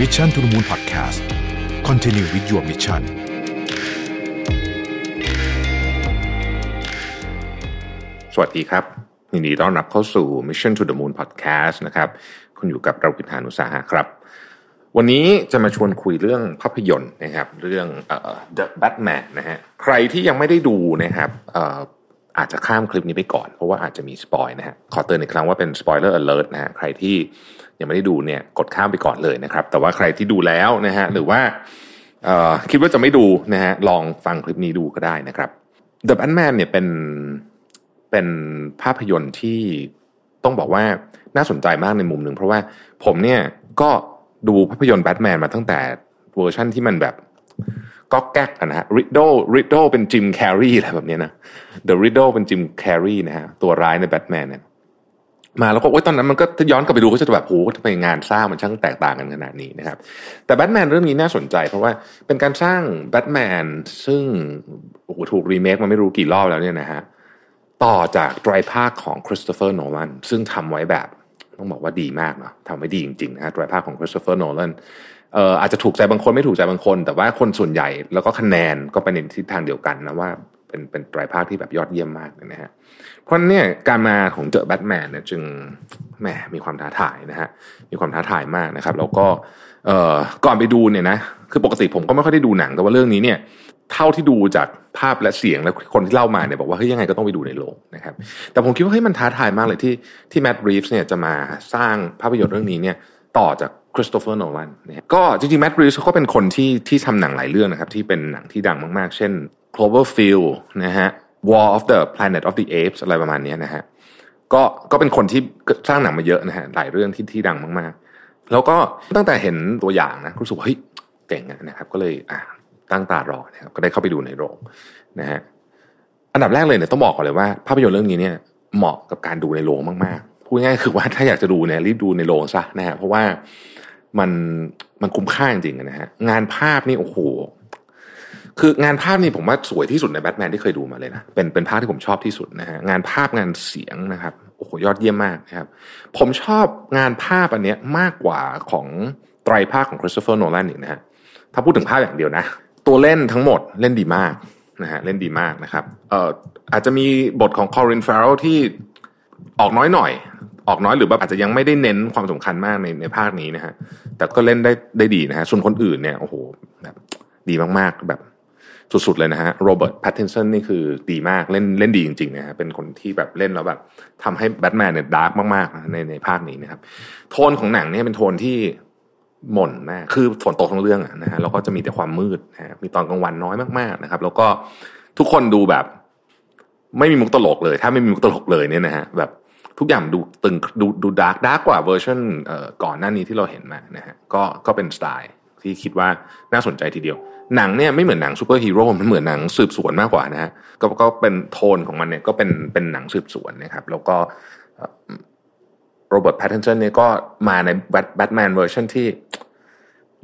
Mission to the Moon Podcast Continue with your mission สวัสดีครับยินดีต้อนรับเข้าสู่ Mission to the Moon Podcast นะครับ คุณอยู่กับเราวิทานุสาหะครับ วันนี้จะมาชวนคุยเรื่องภาพยนตร์นะครับ เรื่องเอ่อ The Batman นะฮะใครที่ยังไม่ได้ดูนะครับเอาจจะข้ามคลิปนี้ไปก่อน เพราะว่าอาจจะมีสปอยนะฮะขอเตือนอีกครั้งว่าเป็น spoiler alert นะฮะใครที่ยังไม่ได้ดูเนี่ยกดข้ามไปก่อนเลยนะครับ แต่ว่าใครที่ดูแล้วนะฮะหรือว่าคิดว่าจะไม่ดูนะฮะลองฟังคลิปนี้ดูก็ได้นะครับ The Batman เนี่ยเป็นเป็นภาพยนตร์ที่ต้องบอกว่าน่าสนใจมากในมุมหนึ่งเพราะว่าผมเนี่ยก็ดูภาพยนตร์แบทแมนมาตั้งแต่เวอร์ชั่นที่มันแบบ ก็แก๊กอะนะฮะ Riddler Riddler เป็นจิมแคร์รีอะไรแบบนี้นะ The Riddler เป็นจิมแคร์รีนะฮะตัวร้ายในแบทแมนเนี่ยมาแล้วก็โอ๊ยตอนนั้นมันก็ย้อนกลับไปดูก็จะแบบโอ้โหทำไมงานสร้างมันช่างแตกต่างกันขนาดนี้นะครับ แต่แบทแมนเรื่องนี้น่าสนใจ เพราะว่าเป็นการสร้างแบทแมนซึ่งโอ้โหถูกรีเมคมาไม่รู้กี่รอบแล้วเนี่ยนะฮะต่อจากไตรภาคของคริสโตเฟอร์โนแลนซึ่งทำไว้แบบ ต้องบอกว่าดีมากเนาะทำไว้ดีจริงๆนะฮะไตรภาคของคริสโตเฟอร์โนแลนเอ่ออาจจะถูกใจบางคนไม่ถูกใจบางคน แต่ว่าคนส่วนใหญ่แล้วก็คะแนนก็ไปในทิศทางเดียวกันนะว่า เป็นเป็นไตรภาคที่แบบยอดเยี่ยมมากเลยนะฮะเพราะฉะนั้นเนี่ยการมาของ The Batman เนี่ยจึงแหมมีความท้าทายนะฮะมีความท้าทายมากนะครับ แล้วก็เอ่อก่อนไปดูเนี่ยนะคือปกติผมก็ไม่ค่อยได้ดูหนังแต่ว่าเรื่องนี้เนี่ยเท่าที่ดูจากภาพและเสียงและคนที่เล่ามาเนี่ยบอกว่าเฮ้ยยังไงก็ต้องไปดูในโรงนะครับ แต่ผมคิดว่าเฮ้ยมันท้าทายมากเลยที่ที่แมตต์รีฟส์เนี่ยจะมาสร้างภาพยนตร์เรื่องนี้เนี่ยต่อจากคริสโตเฟอร์โนแลนเนี่ยก็จริงๆแมตต์รีฟส์ก็เป็นคนที่ที่ทำหนังหลายเรื่องนะครับ ที่เป็นหนังที่ดังมากๆ เช่น Cloverfield นะฮะ War of the Planet of the Apes อะไรประมาณนี้นะฮะก็ก็เป็นคนที่สร้างหนังมาเยอะนะฮะหลายเรื่องที่ที่ดังมากๆ แล้วก็ตั้งแต่เห็นตัวอย่างนะรู้สึกว่าเฮ้ยเก่งนะครับ ก็เลยอ่าตั้งตารอนะครับก็ได้เข้าไปดูในโรงนะฮะอันดับแรกเลยเนี่ยต้องบอกก่อนเลยว่า ภาพยนตร์เรื่องนี้เนี่ยเหมาะกับการดูในโรงมากๆพูดง่ายคือว่าถ้าอยากจะดูเนี่ยรีบดูในโรงซะนะฮะเพราะว่ามันมันคุ้มค่าจริงๆนะฮะงานภาพนี่โอ้โห คืองานภาพนี่ผมว่าสวยที่สุดในแบทแมนที่เคยดูมาเลยนะ เป็นเป็นภาพที่ผมชอบที่สุดนะฮะงานภาพงานเสียงนะครับโอ้โหยอดเยี่ยมมากนะครับ ผมชอบงานภาพอันเนี้ยมากกว่าของไตรภาคของคริสโตเฟอร์โนแลนอีกนะฮะถ้าพูดถึงภาพอย่างเดียวนะ ตัวเล่นทั้งหมดเล่นดีมากนะฮะเล่นดีมากนะครับเอ่ออาจจะมีบทของคอรินฟาร์เรลที่ออกน้อยหน่อย ออกน้อยหรือแบบอาจจะยังไม่ได้เน้นความสำคัญมากในในภาคนี้นะฮะแต่ก็เล่นได้ได้ดีนะฮะส่วนคนอื่นเนี่ยโอ้โหแบบดีมากๆแบบ สุดๆเลยนะฮะโรเบิร์ตแพตตินสันนี่คือดีมากเล่นเล่นดีจริงๆนะฮะเป็นคนที่แบบเล่นแล้วแบบทำให้แบทแมนเนี่ย dark มากๆในในภาคนี้นะครับ โทนของหนังเนี่ยเป็นโทนที่หม่นมากคือฝนตกทั้งเรื่องนะฮะแล้วก็จะมีแต่ความมืดนะฮะมีตอนกลางวันน้อยมากๆนะครับ แล้วก็ทุกคนดูแบบ ไม่มีมุกตลกเลย ถ้าไม่มีมุกตลกเลยเนี่ยนะฮะแบบทุกอย่างดูตึงดูดู dark dark กว่าเวอร์ชันก่อนหน้านี้ที่เราเห็นมานะฮะก็ก็เป็นสไตล์ ที่คิดว่าน่าสนใจทีเดียว หนังเนี่ยไม่เหมือนหนังซูเปอร์ฮีโร่มันเหมือนหนังสืบสวนมากกว่านะฮะก็ก็เป็นโทนของมันเนี่ยก็เป็นเป็นหนังสืบสวนนะครับแล้วก็โรเบิร์ตแพตตินสันเนี่ยก็มาในแบทแมนเวอร์ชันที่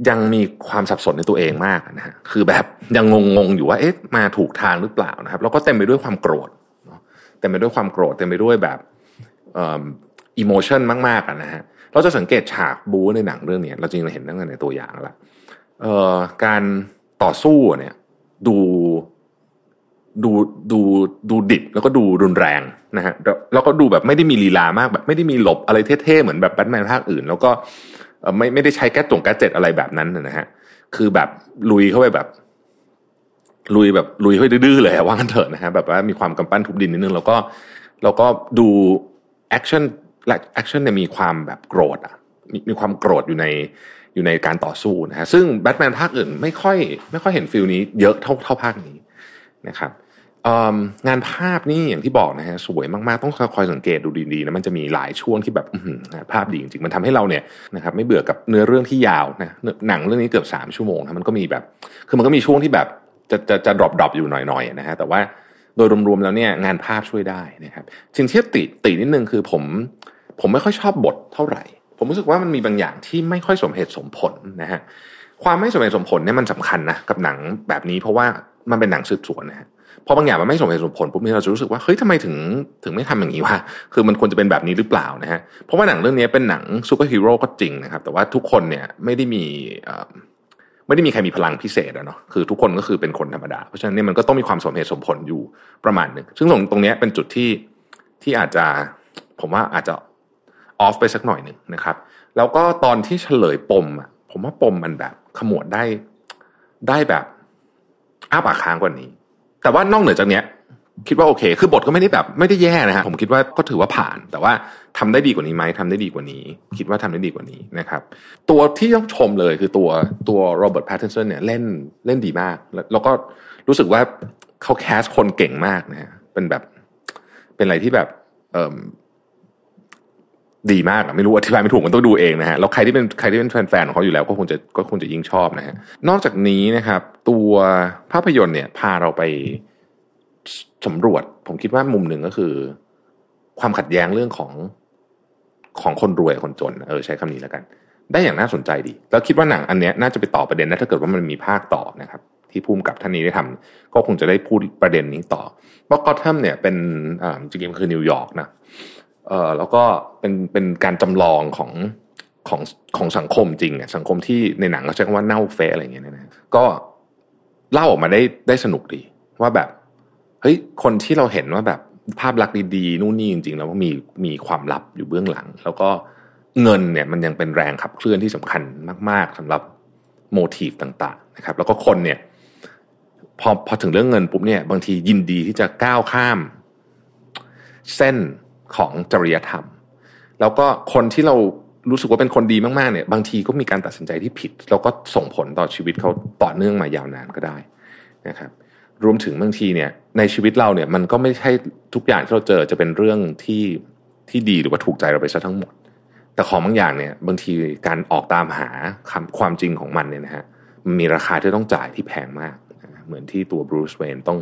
ยังมีความสับสนในตัวเองมากนะฮะคือแบบยังงงๆอยู่ว่าเอ๊ะมาถูกทางหรือเปล่านะครับ แล้วก็เต็มไปด้วยความโกรธเต็มไปด้วยความโกรธเต็มไปด้วยแบบอิโมชันมากๆนะฮะ เราจะสังเกตฉากบู๊ในหนังเรื่องนี้เราจริงเราเห็นตั้งแต่ในตัวอย่างแล้วเอ่อการต่อสู้เนี่ย ดูดูดูดูดิบแล้วก็ดูรุนแรงนะฮะแล้วก็ดูแบบไม่ได้มีลีลามากแบบไม่ได้มีหลบอะไรเท่ๆเหมือนแบบแบทแมนภาคอื่น แล้วก็ไม่ไม่ได้ใช้ gadget ตรง gadget อะไรแบบนั้นนะฮะคือแบบลุยเข้าไปแบบ ลุยแบบลุยเข้าไปดื้อเลยว่างันเถอะนะฮะแบบว่ามีความกำปั้นทุบดินนิดนึงแล้วก็แล้วก็ดูแอคชั่น และแอคชั่นเนี่ยมีความแบบโกรธอะมีมีความโกรธอยู่ในอยู่ในการต่อสู้นะฮะซึ่งแบทแมนภาคอื่นไม่ค่อยไม่ค่อยเห็น feel นี้เยอะเท่าเท่าภาคนี้นะครับงานภาพนี่อย่างที่บอกนะฮะสวยมากๆ ต้องคอยสังเกตดูดีๆนะมันจะมีหลายช่วงที่แบบภาพดีจริงๆ มันทำให้เราเนี่ยนะครับไม่เบื่อกับเนื้อเรื่องที่ยาวนะหนังเรื่องนี้เกือบสามชั่วโมงนะมันก็มีแบบ คือมันก็มีช่วงที่แบบจะจะจะ drop drop อยู่หน่อยๆนะฮะแต่ว่าโดยรวมๆแล้วเนี่ยงานภาพช่วยได้นะครับสิ่งที่ติตินิดนึงคือผม ผมไม่ค่อยชอบบทเท่าไหร่ ผมรู้สึกว่ามันมีบางอย่างที่ไม่ค่อยสมเหตุสมผลนะฮะความไม่สมเหตุสมผลเนี่ยมันสำคัญนะกับหนังแบบนี้เพราะว่ามันเป็นหนังสืบสวนนะฮะพอบางอย่างมันไม่สมเหตุสมผลปุ๊บเนี่ยเราจะรู้สึกว่าเฮ้ยทำไมถึงถึงไม่ทำอย่างนี้วะคือมันควรจะเป็นแบบนี้หรือเปล่านะฮะเพราะว่าหนังเรื่องนี้เป็นหนังซูเปอร์ฮีโร่ก็จริงนะครับแต่ว่าทุกคนเนี่ยไม่ได้มีไม่ได้มีใครมีพลังพิเศษอะเนาะคือทุกคนก็คือเป็นคนธรรมดา เพราะฉะนั้นเนี่ยมันก็ต้องมีความสมเหตุสมผลอยู่ประมาณหนึ่งซึ่งตรงตรงนี้เป็นจุดที่ที่อาจจะผมว่าอาจจะ off ไปสักหน่อยหนึ่งนะครับ แล้วก็ตอนที่เฉลยปมอะผมว่าปมมันแบบขมวดได้ได้แบบอ้าปากค้างกว่านี้ แต่ว่านอกเหนือจากเนี้ย คิดว่าโอเค คือบทก็ไม่ได้แบบไม่ได้แย่นะฮะผมคิดว่าก็ถือว่าผ่าน แต่ว่าทำได้ดีกว่านี้ไหมทำได้ดีกว่านี้ คิดว่าทำได้ดีกว่านี้นะครับ ตัวที่ต้องชมเลยคือตัวตัวโรเบิร์ตแพตเทนสันเนี่ยเล่นเล่นดีมาก แล้วก็รู้สึกว่าเขา cast คนเก่งมากนะฮะเป็นแบบเป็นอะไรที่แบบเอ ดีมากไม่รู้อธิบายไม่ถูกมันต้องดูเองนะฮะแล้วใครที่เป็นใครที่เป็นแฟนๆของเขาอยู่แล้วก็คงจะก็คงจะยิ่งชอบนะฮะนอกจากนี้นะครับ ตัวภาพยนตร์เนี่ย พาเราไปสำรวจ ผมคิดว่ามุมหนึ่งก็คือ ความขัดแย้งเรื่องของของคนรวยคนจน เออใช้คำนี้แล้วกัน ได้อย่างน่าสนใจดี แล้วคิดว่าหนังอันเนี้ยน่าจะไปต่อประเด็นนะถ้าเกิดว่ามันมีภาคต่อนะครับ ที่ภูมิกับท่านนี้ได้ทำก็คงจะได้พูดประเด็นนี้ต่อเพราะกอทัมเนี่ยเป็นอ่าจริงๆคือนิวยอร์กนะ เอ่อแล้วก็เป็นเป็นการจำลองของของของสังคมจริงอะสังคมที่ในหนังเขาใช้คำว่าเน่าเฟะอะไรอย่างเงี้ยนะก็เล่าออกมาได้ได้สนุกดีว่าแบบเฮ้ยคนที่เราเห็นว่าแบบภาพลักษณ์ดีๆนู่นนี่จริงๆแล้วมีมีความลับอยู่เบื้องหลัง แล้วก็เงินเนี่ยมันยังเป็นแรงขับเคลื่อนที่สำคัญมาก ๆสำหรับโมทีฟต่าง ๆ นะครับ แล้วก็คนเนี่ย พอพอถึงเรื่องเงินปุ๊บเนี่ย บางทียินดีที่จะก้าวข้าม เส้น ของจริยธรรม แล้วก็คนที่เรารู้สึกว่าเป็นคนดีมากๆเนี่ย บางทีก็มีการตัดสินใจที่ผิด แล้วก็ส่งผลต่อชีวิตเขาต่อเนื่องมายาวนานก็ได้นะครับรวมถึงบางทีเนี่ยในชีวิตเราเนี่ยมันก็ไม่ใช่ทุกอย่างที่เราเจอจะเป็นเรื่องที่ที่ดีหรือว่าถูกใจเราไปซะทั้งหมด แต่ของบางอย่างเนี่ยบางทีการออกตามหาคความจริงของมันเนี่ยนะฮะมันมีราคาที่ต้องจ่ายที่แพงมาก เหมือนที่ตัวบรูซเวนต้อง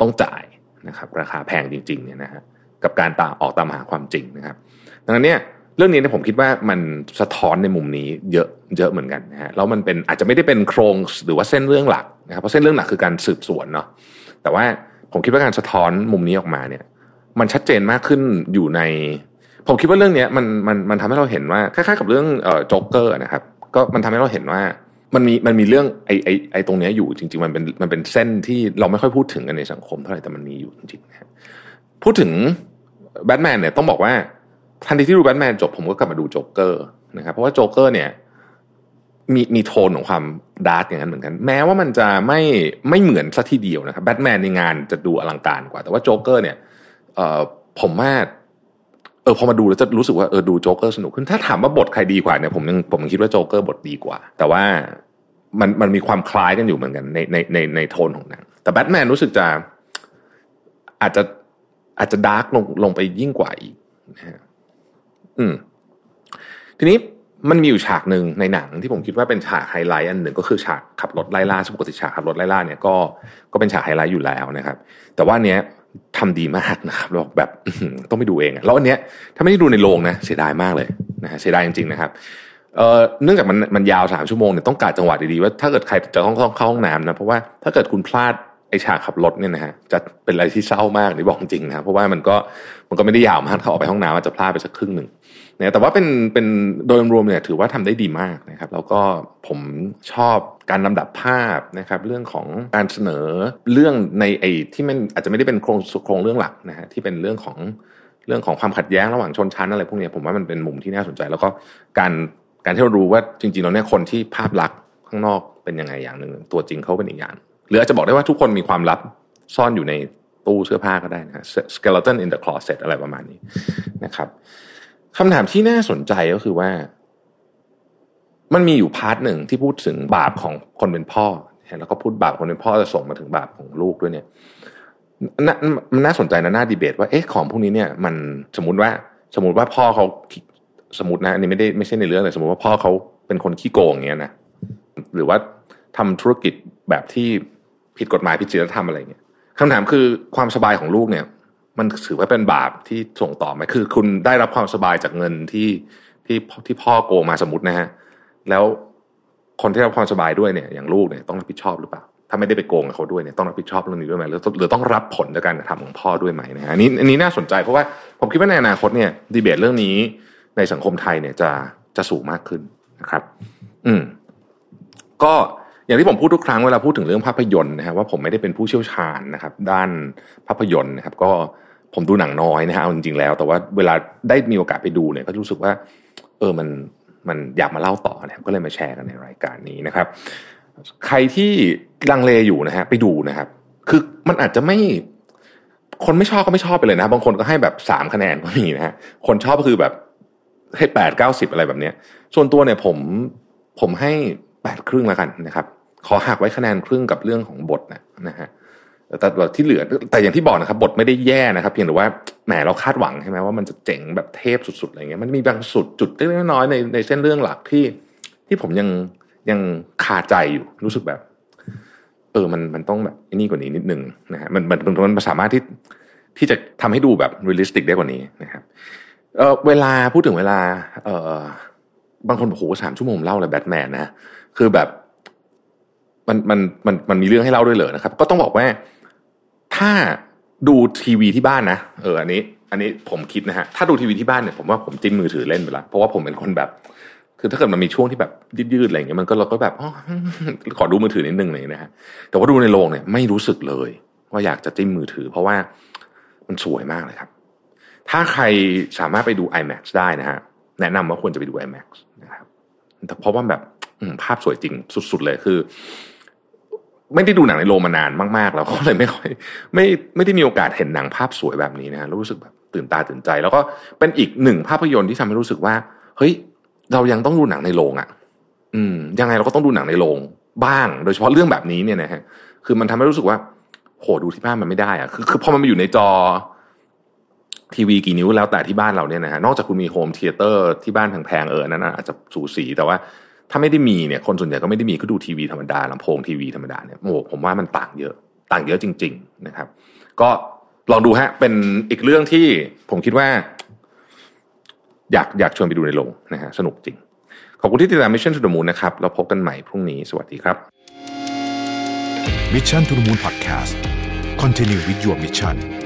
ต้องจ่ายนะครับราคาแพงจริงๆเนี่ยนะฮะ กับการตาออกตามหาความจริงนะครับ ดังนั้นเนี่ยเรื่องนี้เนี่ยผมคิดว่ามันสะท้อนในมุมนี้เยอะเยอะเหมือนกันนะฮะแล้วมันเป็นอาจจะไม่ได้เป็นโครงหรือว่าเส้นเรื่องหลักนะครับเพราะเส้นเรื่องหลักคือการสืบสวนเนาะแต่ว่าผมคิดว่าการสะท้อนมุมนี้ออกมาเนี่ย มันชัดเจนมากขึ้นอยู่ใน ผมคิดว่าเรื่องนี้มันมันมันทำให้เราเห็นว่าคล้ายๆกับเรื่องเอ่อโจ๊กเกอร์นะครับ ก็มันทำให้เราเห็นว่ามันมีมันมีเรื่องไอ้ไอ้ไอ้ตรงนี้อยู่จริง ๆ มันเป็นมันเป็นเส้นที่เราไม่ค่อยพูดถึงกันในสังคมเท่าไหร่แต่มันมีอยู่จริงๆนะพูดถึง แบทแมนเนี่ยต้องบอกว่าทันทีที่ดูแบทแมนจบผมก็กลับมาดูโจ๊กเกอร์นะครับเพราะว่าโจ๊กเกอร์เนี่ยมีมีโทนของความ dark อย่างนั้นเหมือนกัน แม้ว่ามันจะไม่ไม่เหมือนซะทีเดียวนะครับแบทแมนในงานจะดูอลังการกว่า แต่ว่าโจ๊กเกอร์เนี่ยเอ่อผมว่าเออพอมาดูแล้วจะรู้สึกว่าเออดูโจ๊กเกอร์สนุกขึ้นถ้าถามว่าบทใครดีกว่าเนี่ยผมยังผมยังคิดว่าโจ๊กเกอร์บทดีกว่า แต่ว่ามันมันมีความคล้ายกันอยู่เหมือนกันในในในในโทนของหนังแต่แบทแมนรู้สึกจะอาจจะ อาจจะ dark ลงลงไปยิ่งกว่าอีกนะฮะอืม ทีนี้มันมีอยู่ฉากหนึ่งในหนังที่ผมคิดว่าเป็นฉากไฮไลท์อันหนึ่งก็คือฉากขับรถไล่ล่าซึ่งปกติฉากขับรถไล่ล่าเนี่ยก็ก็เป็นฉากไฮไลท์อยู่แล้วนะครับ แต่ว่าเนี้ยทำดีมากนะครับเราแบบต้องไปดูเองแล้วอันเนี้ยถ้าไม่ได้ดูในโรงนะเสียดายมากเลยนะฮะเสียดายจริงๆนะครับเอ่อเนื่องจากมันมันยาวสามชั่วโมงเนี่ยต้องการจังหวะดีๆว่าถ้าเกิดใครจะต้องต้องเข้าห้องน้ำนะเพราะว่าถ้าเกิดคุณพลาด ไอฉากขับรถเนี่ยนะฮะจะเป็นอะไรที่เศร้ามากนี่บอกจริงนะเพราะว่ามันก็มันก็ไม่ได้ยาวมากถ้าออกไปห้องน้ำอาจจะพลาดไปสักครึ่งหนึ่งนะแต่ว่าเป็นเป็นโดยรวมเนี่ยถือว่าทำได้ดีมากนะครับ แล้วก็ผมชอบการลำดับภาพนะครับ เรื่องของการเสนอเรื่องในไอที่มันอาจจะไม่ได้เป็นโครงโครงเรื่องหลักนะฮะที่เป็นเรื่องของเรื่องของความขัดแย้งระหว่างชนชั้นอะไรพวกนี้ผมว่ามันเป็นมุมที่น่าสนใจ แล้วก็การการที่เรารู้ว่าจริงๆแล้วเนี่ยคนที่ภาพลักษณ์ข้างนอกเป็นยังไงอย่างหนึ่งตัวจริงเขาเป็นอีกอย่าง รืออาจจะบอกได้ว่าทุกคนมีความลับซ่อนอยู่ในตู้เสื้อผ้าก็ได้นะ skeleton in the closet อะไรประมาณนี้นะครับคำถามที่น่าสนใจก็คือว่า มันมีอยู่ part หนึ่งที่พูดถึงบาปของคนเป็นพ่อ แล้วก็พูดบาปคนเป็นพ่อจะส่งมาถึงบาปของลูกด้วยเนี่ยมันน่าสนใจนะน่าดีเบต ว่าเอ๊ะของพวกนี้เนี่ย มันสมมติว่า สมมติว่าพ่อเขาสมมตินะอันนี้ไม่ได้ไม่ใช่ในเรื่องแต่สมมติว่าพ่อเขาเป็นคนขี้โกงอย่างเงี้ยนะหรือว่าทำธุรกิจแบบที่ ผิดกฎหมายผิดศีลธรรมอะไรเงี้ยคำถามคือความสบายของลูกเนี่ย มันถือว่าเป็นบาปที่ส่งต่อไหมคือ คุณได้รับความสบายจากเงินที่ที่ที่พ่อโกงมาสมมตินะฮะแล้วคนที่รับความสบายด้วยเนี่ยอย่างลูกเนี่ยต้องรับผิดชอบหรือเปล่าถ้าไม่ได้ไปโกงกับเขาด้วยเนี่ยต้องรับผิดชอบเรื่องนี้ด้วยไหมหรือหรือต้องรับผลจากการกระทำของพ่อด้วยไหมนะฮะอันนี้อันนี้น่าสนใจเพราะว่าผมคิดว่าในอนาคตเนี่ยดีเบตเรื่องนี้ในสังคมไทยเนี่ยจะจะสูงมากขึ้นนะครับ อืม ก็ อย่างที่ผมพูดทุกครั้งเวลาพูดถึงเรื่องภาพยนตร์นะฮะว่าผมไม่ได้เป็นผู้เชี่ยวชาญนะครับ ด้านภาพยนตร์นะครับ ก็ผมดูหนังน้อยนะฮะเอาจริงๆแล้ว แต่ว่าเวลาได้มีโอกาสไปดูเนี่ยก็รู้สึกว่า เออมันมันอยากมาเล่าต่อนะครับก็เลยมาแชร์กันในรายการนี้นะครับ ใครที่ลังเลอยู่นะฮะไปดูนะครับ คือมันอาจจะไม่คนไม่ชอบก็ไม่ชอบไปเลยนะ บางคนก็ให้แบบสามคะแนนก็มีนะฮะคนชอบก็คือแบบให้แปดเก้าสิบอะไรแบบเนี้ย ส่วนตัวเนี่ยผมผมให้ แปดครึ่งแล้วกันนะครับ ขอหักไว้คะแนนครึ่งกับเรื่องของบทนะนะฮะแต่ที่เหลือแต่อย่างที่บอกนะครับ บทไม่ได้แย่นะครับ เพียงแต่ว่าแหมเราคาดหวังใช่ไหมว่ามันจะเจ๋งแบบเทพสุดๆอะไรเงี้ยมันมีบางสุดจุดเล็กน้อยในในเส้นเรื่องหลักที่ที่ผมยังยังคาใจอยู่รู้สึกแบบ เออมันมันต้องแบบเนียนกว่านี้นิดนึงนะฮะมันมันมันสามารถที่ที่จะทำให้ดูแบบ realistic ได้กว่านี้นะครับเออเวลาพูดถึงเวลา เออบางคนบอกโหสามชั่วโมงเล่าอะไรแบทแมนนะ คือแบบ มันมันมันมันมีเรื่องให้เล่าด้วยเลยนะครับ ก็ต้องบอกว่าถ้าดูทีวีที่บ้านนะเอออันนี้ อันนี้ผมคิดนะฮะถ้าดูทีวีที่บ้านเนี่ยผมว่าผมจิ้มมือถือเล่นไปแล้วเพราะว่าผมเป็นคนแบบ คือถ้าเกิดมันมีช่วงที่แบบยืดๆอะไรอย่างเงี้ยมันก็เราก็แบบอขอดูมือถือนิดนึงเลยนะฮะแต่ว่าดูในโรงเนี่ยไม่รู้สึกเลย ว่าอยากจะจิ้มมือถือ เพราะว่ามันสวยมากเลยครับ ถ้าใครสามารถไปดู IMAX ได้นะฮะแนะนำว่าควรจะไปดู IMAX นะครับแต่เพราะว่าแบบ ภาพสวยจริงสุด ๆ เลยคือ ไม่ได้ดูหนังในโรงมานานมาก ๆ แล้วก็เลยไม่ค่อยไม่ไม่ได้มีโอกาสเห็นหนังภาพสวยแบบนี้นะฮะแล้วรู้สึกแบบตื่นตาตื่นใจ แล้วก็เป็นอีกหนึ่งภาพยนตร์ที่ทำให้รู้สึกว่า เฮ้ย เรายังต้องดูหนังในโรงอะ อืม ยังไงเราก็ต้องดูหนังในโรงบ้าง โดยเฉพาะเรื่องแบบนี้เนี่ยนะฮะคือมันทำให้รู้สึกว่า โหดูที่บ้านมันไม่ได้อะคือคือพอมันมาอยู่ในจอทีวีกี่นิ้วแล้วแต่ที่บ้านเราเนี่ยนะฮะนอกจากคุณมี home theater ที่บ้านแพงๆเออนั่นอาจจะสูสีแต่ว่า ถ้าไม่ได้มีเนี่ยคนส่วนใหญ่ก็ไม่ได้มีก็ดูทีวีธรรมดาลำโพงทีวีธรรมดาเนี่ยโอ้ผมว่ามันต่างเยอะต่างเยอะจริง ๆ นะครับ ก็ลองดูฮะเป็นอีกเรื่องที่ผมคิดว่า อยากอยากชวนไปดูในโรงนะฮะสนุกจริง ขอบคุณที่ติดตาม Mission to the Moon นะครับเราพบกันใหม่พรุ่งนี้สวัสดีครับ Mission to the Moon Podcast Continue with your mission